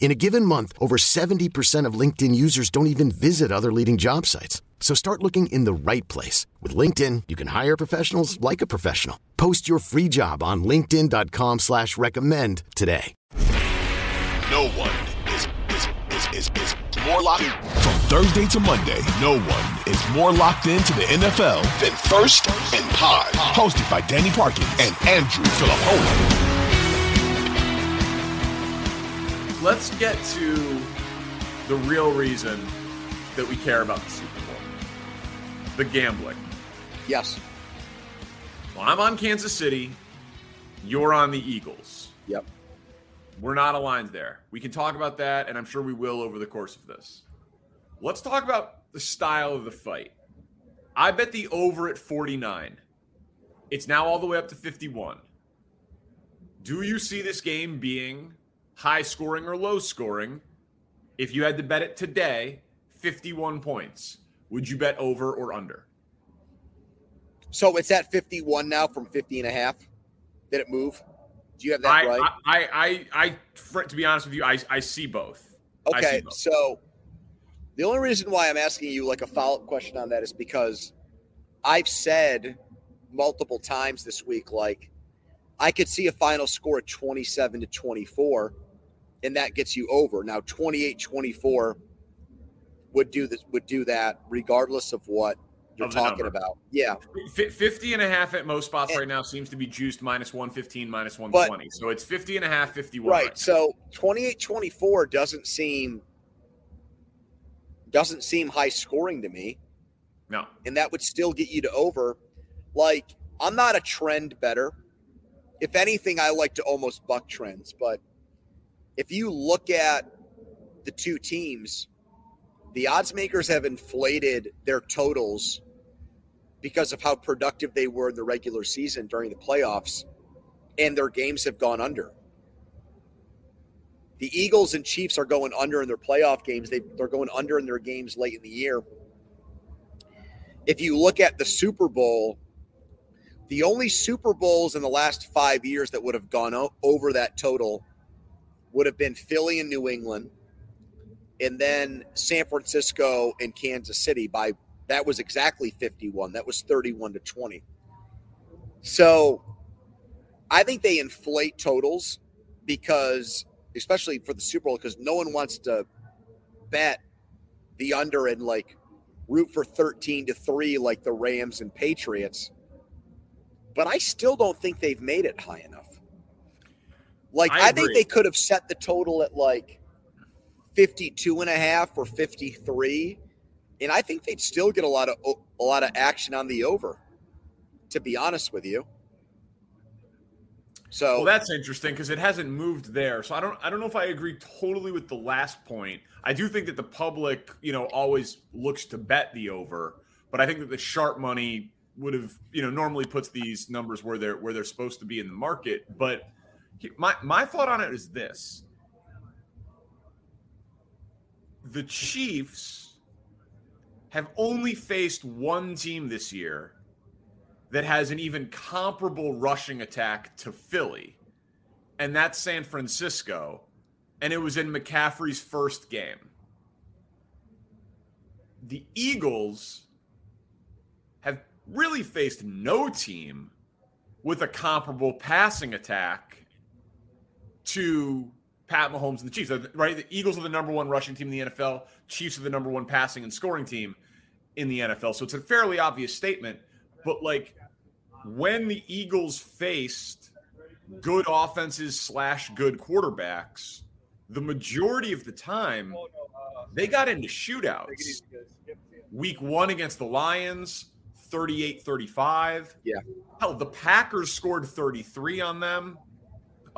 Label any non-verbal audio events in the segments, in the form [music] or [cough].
In a given month, over 70% of LinkedIn users don't even visit other leading job sites. So start looking in the right place. With LinkedIn, you can hire professionals like a professional. Post your free job on linkedin.com slash recommend today. No one is, is, is, is, is more locked in. From Thursday to Monday, no one is more locked into the NFL than First and Pod. Hosted by Danny Parkins and Andrew Fillipponi. Let's get to the real reason that we care about the Super Bowl the gambling. Yes. Well, I'm on Kansas City. You're on the Eagles. Yep. We're not aligned there. We can talk about that, and I'm sure we will over the course of this. Let's talk about the style of the fight. I bet the over at 49. It's now all the way up to 51. Do you see this game being high scoring or low scoring? If you had to bet it today, 51 points. Would you bet over or under? So it's at 51 now from 50 and a half. Did it move? Do you have that I, right? I, I, I, for- to be honest with you, I, I see both. I see okay. both. So the only reason why I'm asking you like a follow up question on that is because I've said multiple times this week, like, I could see a final score at 27 to 24, and that gets you over. Now, 28 24 would do this, would do that regardless of what you're talking number. about. Yeah. Fi- 50 and a half at most spots And- right now seems to be juiced minus 115, minus 120. so it's 50 and a half, 51. Right. So 28 24 doesn't seem doesn't seem high scoring to me. No. And that would still get you to over. Like, I'm not a trend bettor. If anything, I like to almost buck trends. But if you look at the two teams, the odds makers have inflated their totals because of how productive they were in the regular season during the playoffs, and their games have gone under. The Eagles and Chiefs are going under in their playoff games. They, they're going under in their games late in the year. If you look at the Super Bowl, the only Super Bowls in the last five years that would have gone over that total would have been Philly and New England, and then San Francisco and Kansas City. By that was exactly 51. That was 31 to 20. So I think they inflate totals because, especially for the Super Bowl, because no one wants to bet the under and like root for 13 to 3 like the Rams and Patriots. But I still don't think they've made it high enough. Like, I I, think they could have set the total at like 52 and a half or 53. And I think they'd still get a lot of a lot of action on the over, to be honest with you. So Well, that's interesting because it hasn't moved there. So I don't I don't know if I agree totally with the last point. I do think that the public, you know, always looks to bet the over, but I think that the sharp money would have, you know, normally puts these numbers where they're where they're supposed to be in the market. But my my thought on it is this. The Chiefs have only faced one team this year that has an even comparable rushing attack to Philly, and that's San Francisco. And it was in McCaffrey's first game. The Eagles have really faced no team with a comparable passing attack to Pat Mahomes and the Chiefs. Right? The Eagles are the number one rushing team in the NFL. Chiefs are the number one passing and scoring team in the NFL. So it's a fairly obvious statement. But like when the Eagles faced good offenses slash good quarterbacks, the majority of the time they got into shootouts. Week one against the Lions, 38 35. Yeah. Hell, the Packers scored 33 on them.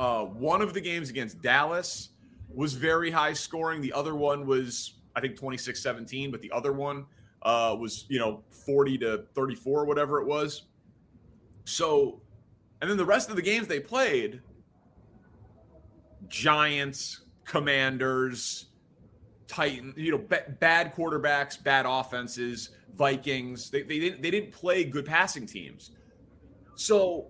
Uh, one of the games against Dallas was very high scoring. The other one was, I think, 26 17, but the other one uh, was, you know, 40 to 34, whatever it was. So, and then the rest of the games they played Giants, Commanders, Titan, you know, b- bad quarterbacks, bad offenses, Vikings. They, they didn't they didn't play good passing teams. So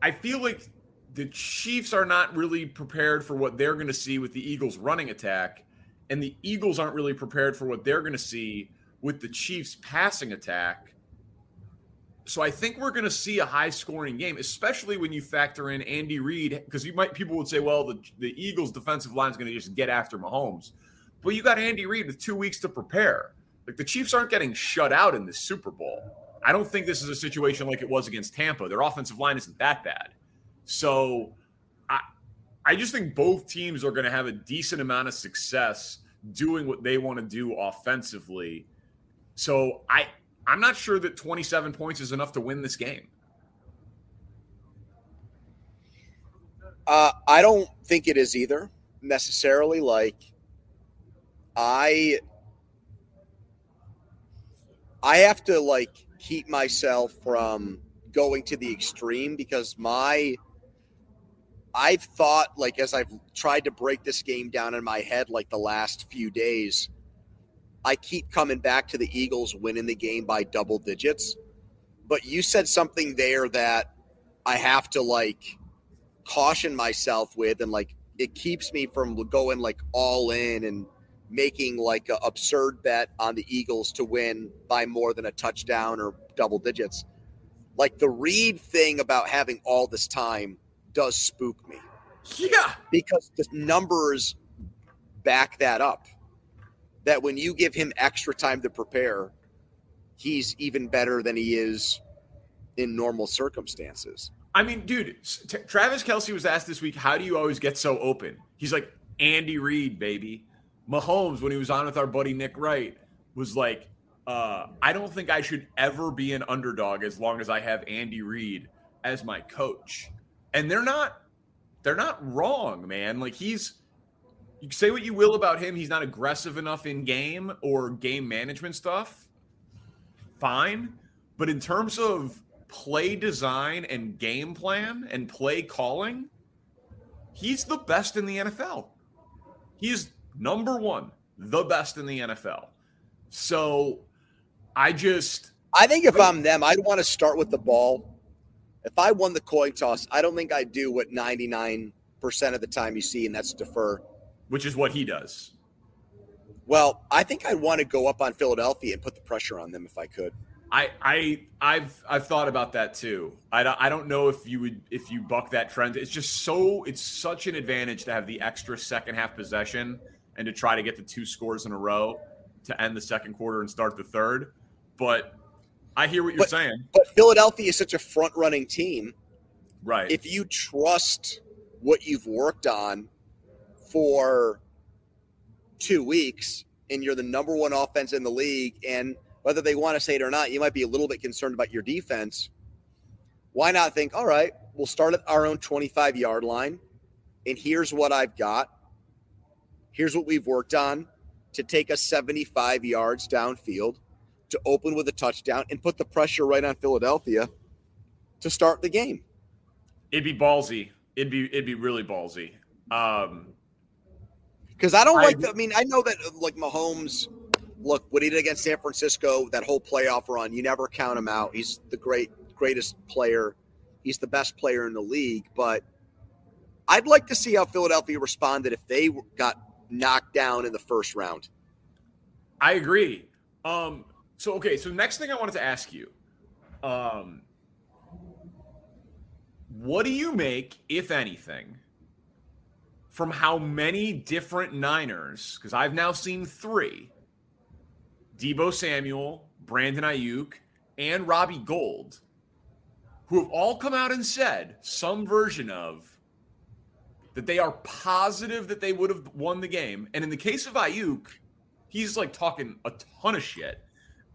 I feel like the Chiefs are not really prepared for what they're going to see with the Eagles running attack, and the Eagles aren't really prepared for what they're going to see with the Chiefs passing attack. So I think we're going to see a high scoring game, especially when you factor in Andy Reid, because you might people would say, well, the, the Eagles defensive line is going to just get after Mahomes. But you got Andy Reid with two weeks to prepare. Like the Chiefs aren't getting shut out in the Super Bowl. I don't think this is a situation like it was against Tampa. Their offensive line isn't that bad. So I I just think both teams are going to have a decent amount of success doing what they want to do offensively. So I I'm not sure that 27 points is enough to win this game. Uh, I don't think it is either necessarily. Like, I, I have to like keep myself from going to the extreme because my, I've thought like as I've tried to break this game down in my head like the last few days, I keep coming back to the Eagles winning the game by double digits. But you said something there that I have to like caution myself with, and like it keeps me from going like all in and making like an absurd bet on the Eagles to win by more than a touchdown or double digits. Like the Reid thing about having all this time does spook me. Yeah. Because the numbers back that up that when you give him extra time to prepare, he's even better than he is in normal circumstances. I mean, dude, T- Travis Kelce was asked this week, how do you always get so open? He's like, Andy Reid, baby. Mahomes, when he was on with our buddy Nick Wright, was like, uh, I don't think I should ever be an underdog as long as I have Andy Reid as my coach. And they're not they're not wrong, man. Like he's you say what you will about him, he's not aggressive enough in game or game management stuff. Fine. But in terms of play design and game plan and play calling, he's the best in the NFL. He's number one, the best in the NFL. So I just. I think if I'm them, I'd want to start with the ball. If I won the coin toss, I don't think I'd do what 99% of the time you see, and that's defer which is what he does. Well, I think I'd want to go up on Philadelphia and put the pressure on them if I could. I I I've I've thought about that too. I don't, I don't know if you would if you buck that trend. It's just so it's such an advantage to have the extra second half possession and to try to get the two scores in a row to end the second quarter and start the third. But I hear what you're but, saying. But Philadelphia is such a front running team. Right. If you trust what you've worked on for two weeks and you're the number one offense in the league, and whether they want to say it or not, you might be a little bit concerned about your defense. Why not think, all right, we'll start at our own 25 yard line, and here's what I've got. Here's what we've worked on to take us 75 yards downfield, to open with a touchdown, and put the pressure right on Philadelphia to start the game. It'd be ballsy. It'd be it'd be really ballsy. Um, because I don't I, like. The, I mean, I know that like Mahomes. Look, what he did against San Francisco, that whole playoff run, you never count him out. He's the great, greatest player. He's the best player in the league. But I'd like to see how Philadelphia responded if they got knocked down in the first round. I agree. Um, so okay, so next thing I wanted to ask you, um, what do you make, if anything, from how many different Niners, because I've now seen three Deebo Samuel, Brandon Aiyuk, and Robbie Gould, who have all come out and said some version of that they are positive that they would have won the game. And in the case of Aiyuk, he's like talking a ton of shit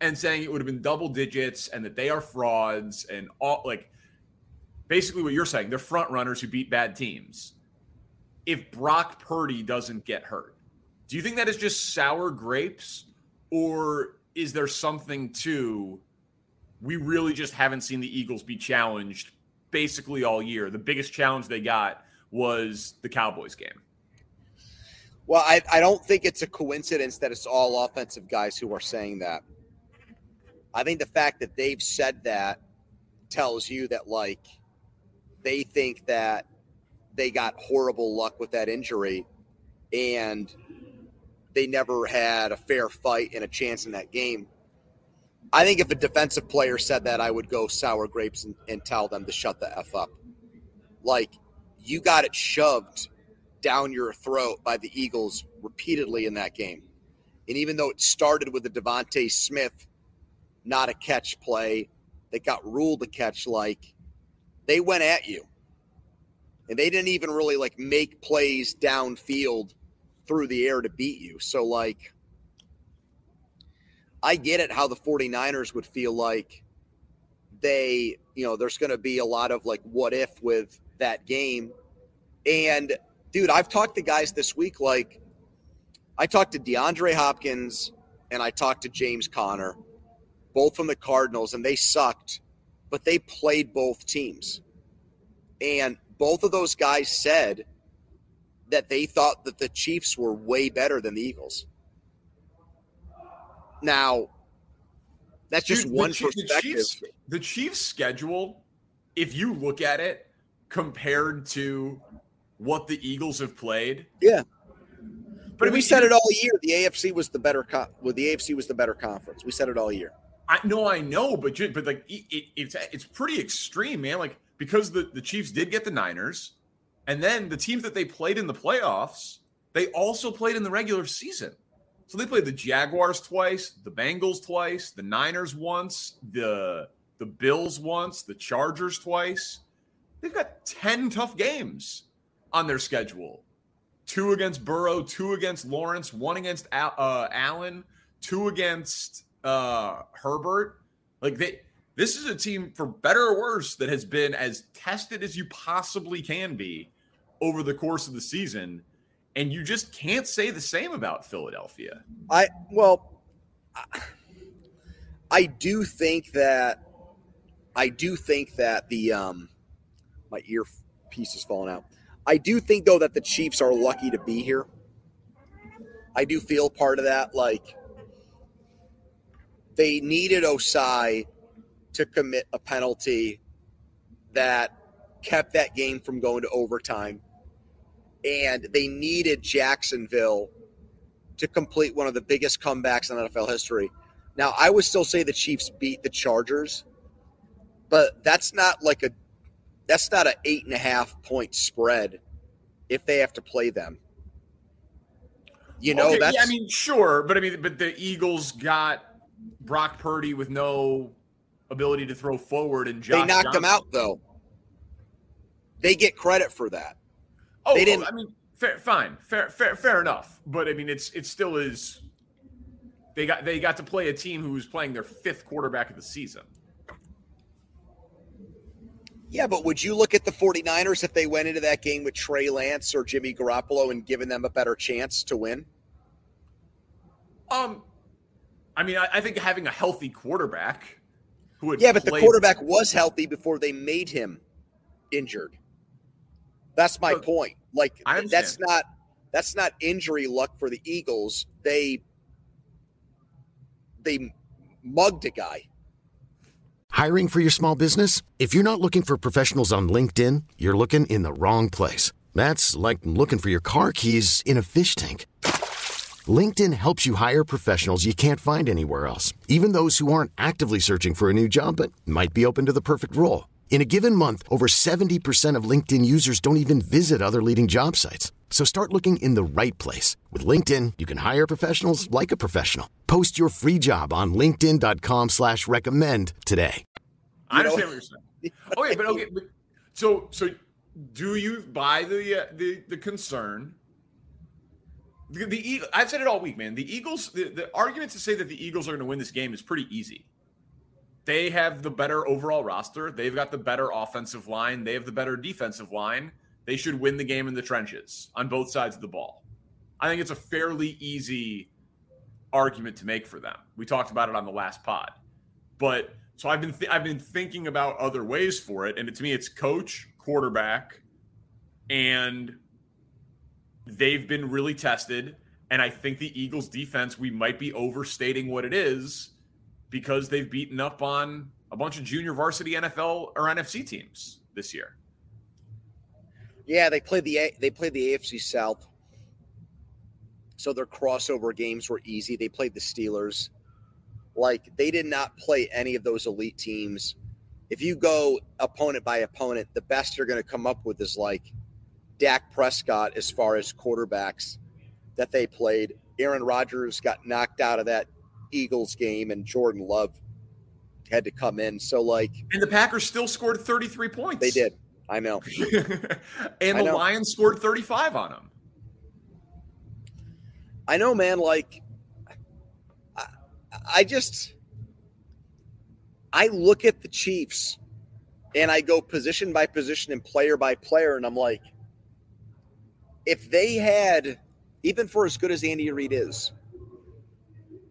and saying it would have been double digits and that they are frauds and all like basically what you're saying. They're front runners who beat bad teams. If Brock Purdy doesn't get hurt, do you think that is just sour grapes or is there something to we really just haven't seen the Eagles be challenged basically all year. The biggest challenge they got was the Cowboys game. Well, I, I don't think it's a coincidence that it's all offensive guys who are saying that. I think the fact that they've said that tells you that, like, they think that they got horrible luck with that injury and they never had a fair fight and a chance in that game. I think if a defensive player said that, I would go sour grapes and, and tell them to shut the F up. Like, you got it shoved down your throat by the Eagles repeatedly in that game. And even though it started with the DeVonta Smith, not a catch play that got ruled a catch, like they went at you. And they didn't even really like make plays downfield through the air to beat you. So, like, I get it how the 49ers would feel like they, you know, there's going to be a lot of like what if with that game. And dude, I've talked to guys this week like I talked to DeAndre Hopkins and I talked to James Conner, both from the Cardinals, and they sucked, but they played both teams. And both of those guys said that they thought that the Chiefs were way better than the Eagles. Now, that's just Dude, one the, perspective. The Chiefs, the Chiefs' schedule, if you look at it compared to what the Eagles have played, yeah. But we said it all year. The AFC was the better. Co- well, the AFC was the better conference. We said it all year. I know, I know, but but like it, it, it's it's pretty extreme, man. Like because the the Chiefs did get the Niners, and then the teams that they played in the playoffs, they also played in the regular season. So they played the Jaguars twice, the Bengals twice, the Niners once, the the Bills once, the Chargers twice. They've got 10 tough games on their schedule. Two against Burrow, two against Lawrence, one against uh, Allen, two against uh, Herbert. Like they this is a team for better or worse that has been as tested as you possibly can be over the course of the season and you just can't say the same about Philadelphia. I well, I do think that I do think that the um, my earpiece is falling out. I do think though that the Chiefs are lucky to be here. I do feel part of that. Like they needed Ossai to commit a penalty that kept that game from going to overtime and they needed Jacksonville to complete one of the biggest comebacks in NFL history. Now, I would still say the Chiefs beat the Chargers, but that's not like a that's not an eight and a half point spread if they have to play them. You know, okay, that's yeah, I mean, sure, but I mean, but the Eagles got Brock Purdy with no ability to throw forward, and Josh they knocked Johnson. him out though. They get credit for that. Oh, they didn't. I mean, fair, fine, fair, fair, fair enough. But I mean, it's it still is. They got they got to play a team who was playing their fifth quarterback of the season. Yeah, but would you look at the 49ers if they went into that game with Trey Lance or Jimmy Garoppolo and given them a better chance to win? Um, I mean, I, I think having a healthy quarterback who would yeah, but the quarterback was healthy before they made him injured. That's my so, point. Like that's not that's not injury luck for the Eagles. They they mugged a guy. Hiring for your small business? If you're not looking for professionals on LinkedIn, you're looking in the wrong place. That's like looking for your car keys in a fish tank. LinkedIn helps you hire professionals you can't find anywhere else, even those who aren't actively searching for a new job but might be open to the perfect role. In a given month, over 70% of LinkedIn users don't even visit other leading job sites. So start looking in the right place. With LinkedIn, you can hire professionals like a professional. Post your free job on linkedin.com slash recommend today. I understand what you're saying. okay, but okay, but, so so do you buy the uh, the the concern? The, the I've said it all week, man. The Eagles, the, the argument to say that the Eagles are going to win this game is pretty easy. They have the better overall roster. They've got the better offensive line. They have the better defensive line. They should win the game in the trenches on both sides of the ball. I think it's a fairly easy argument to make for them. We talked about it on the last pod, but so I've been th- I've been thinking about other ways for it, and to me, it's coach, quarterback, and they've been really tested. And I think the Eagles' defense, we might be overstating what it is because they've beaten up on a bunch of junior varsity NFL or NFC teams this year. Yeah, they played the they played the AFC South so their crossover games were easy. They played the Steelers. Like they did not play any of those elite teams. If you go opponent by opponent, the best you're going to come up with is like Dak Prescott as far as quarterbacks that they played. Aaron Rodgers got knocked out of that Eagles game, and Jordan Love had to come in. So like, and the Packers still scored 33 points. They did. I know. [laughs] and I the know. Lions scored 35 on them. I know, man. Like, I, I just, I look at the Chiefs and I go position by position and player by player, and I'm like, if they had, even for as good as Andy Reid is,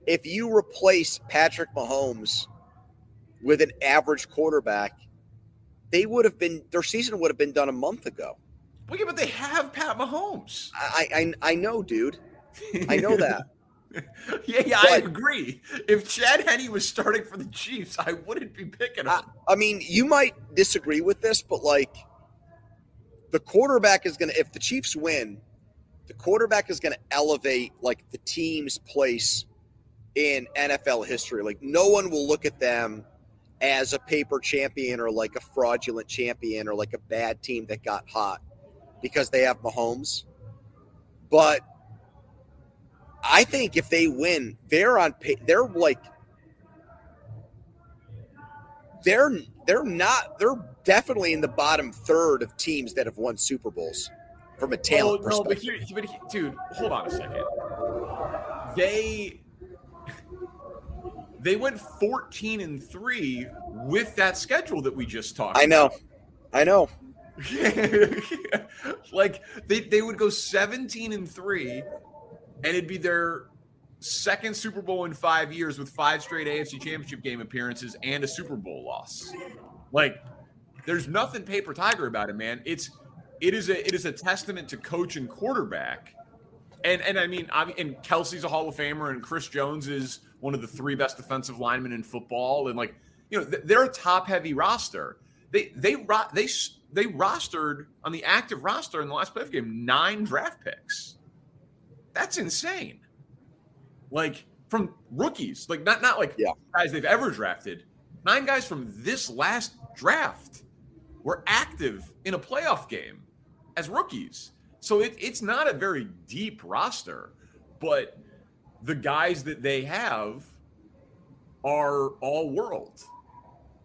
if you replace Patrick Mahomes with an average quarterback, they would have been their season would have been done a month ago. Well, yeah, but they have Pat Mahomes. I I, I know, dude. I know that. [laughs] yeah, yeah, but, I agree. If Chad Henne was starting for the Chiefs, I wouldn't be picking him. I, I mean, you might disagree with this, but like the quarterback is going to, if the Chiefs win, the quarterback is going to elevate like the team's place in NFL history. Like no one will look at them as a paper champion or like a fraudulent champion or like a bad team that got hot because they have Mahomes. But I think if they win, they're on. They're like they're they're not. They're definitely in the bottom third of teams that have won Super Bowls from a talent oh, no, perspective. But, here, but dude, hold on a second. They they went 14 and 3 with that schedule that we just talked I know. About. I know. [laughs] like they, they would go 17 and 3 and it'd be their second Super Bowl in five years with five straight AFC Championship game appearances and a Super Bowl loss. Like, there's nothing paper tiger about it, man. It's it is a it is a testament to coach and quarterback. And and I mean, I and Kelce's a Hall of Famer, and Chris Jones is one of the three best defensive linemen in football. And like, you know, they're a top heavy roster. They they they they rostered on the active roster in the last playoff game nine draft picks. That's insane. Like from rookies, like not not like yeah. guys they've ever drafted. Nine guys from this last draft were active in a playoff game as rookies. So it, it's not a very deep roster, but the guys that they have are all world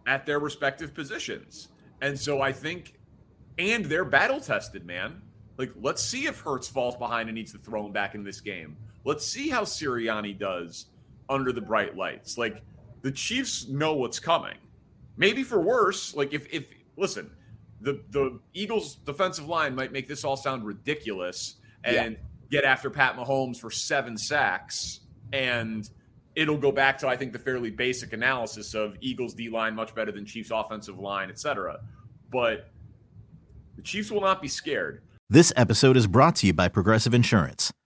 at their respective positions. And so I think, and they're battle tested, man. Like, let's see if Hurts falls behind and needs to throw him back in this game. Let's see how Sirianni does under the bright lights. Like, the Chiefs know what's coming. Maybe for worse, like if if listen, the the Eagles defensive line might make this all sound ridiculous and yeah. get after Pat Mahomes for seven sacks and it'll go back to I think the fairly basic analysis of Eagles D line much better than Chiefs offensive line, etc. But the Chiefs will not be scared. This episode is brought to you by Progressive Insurance.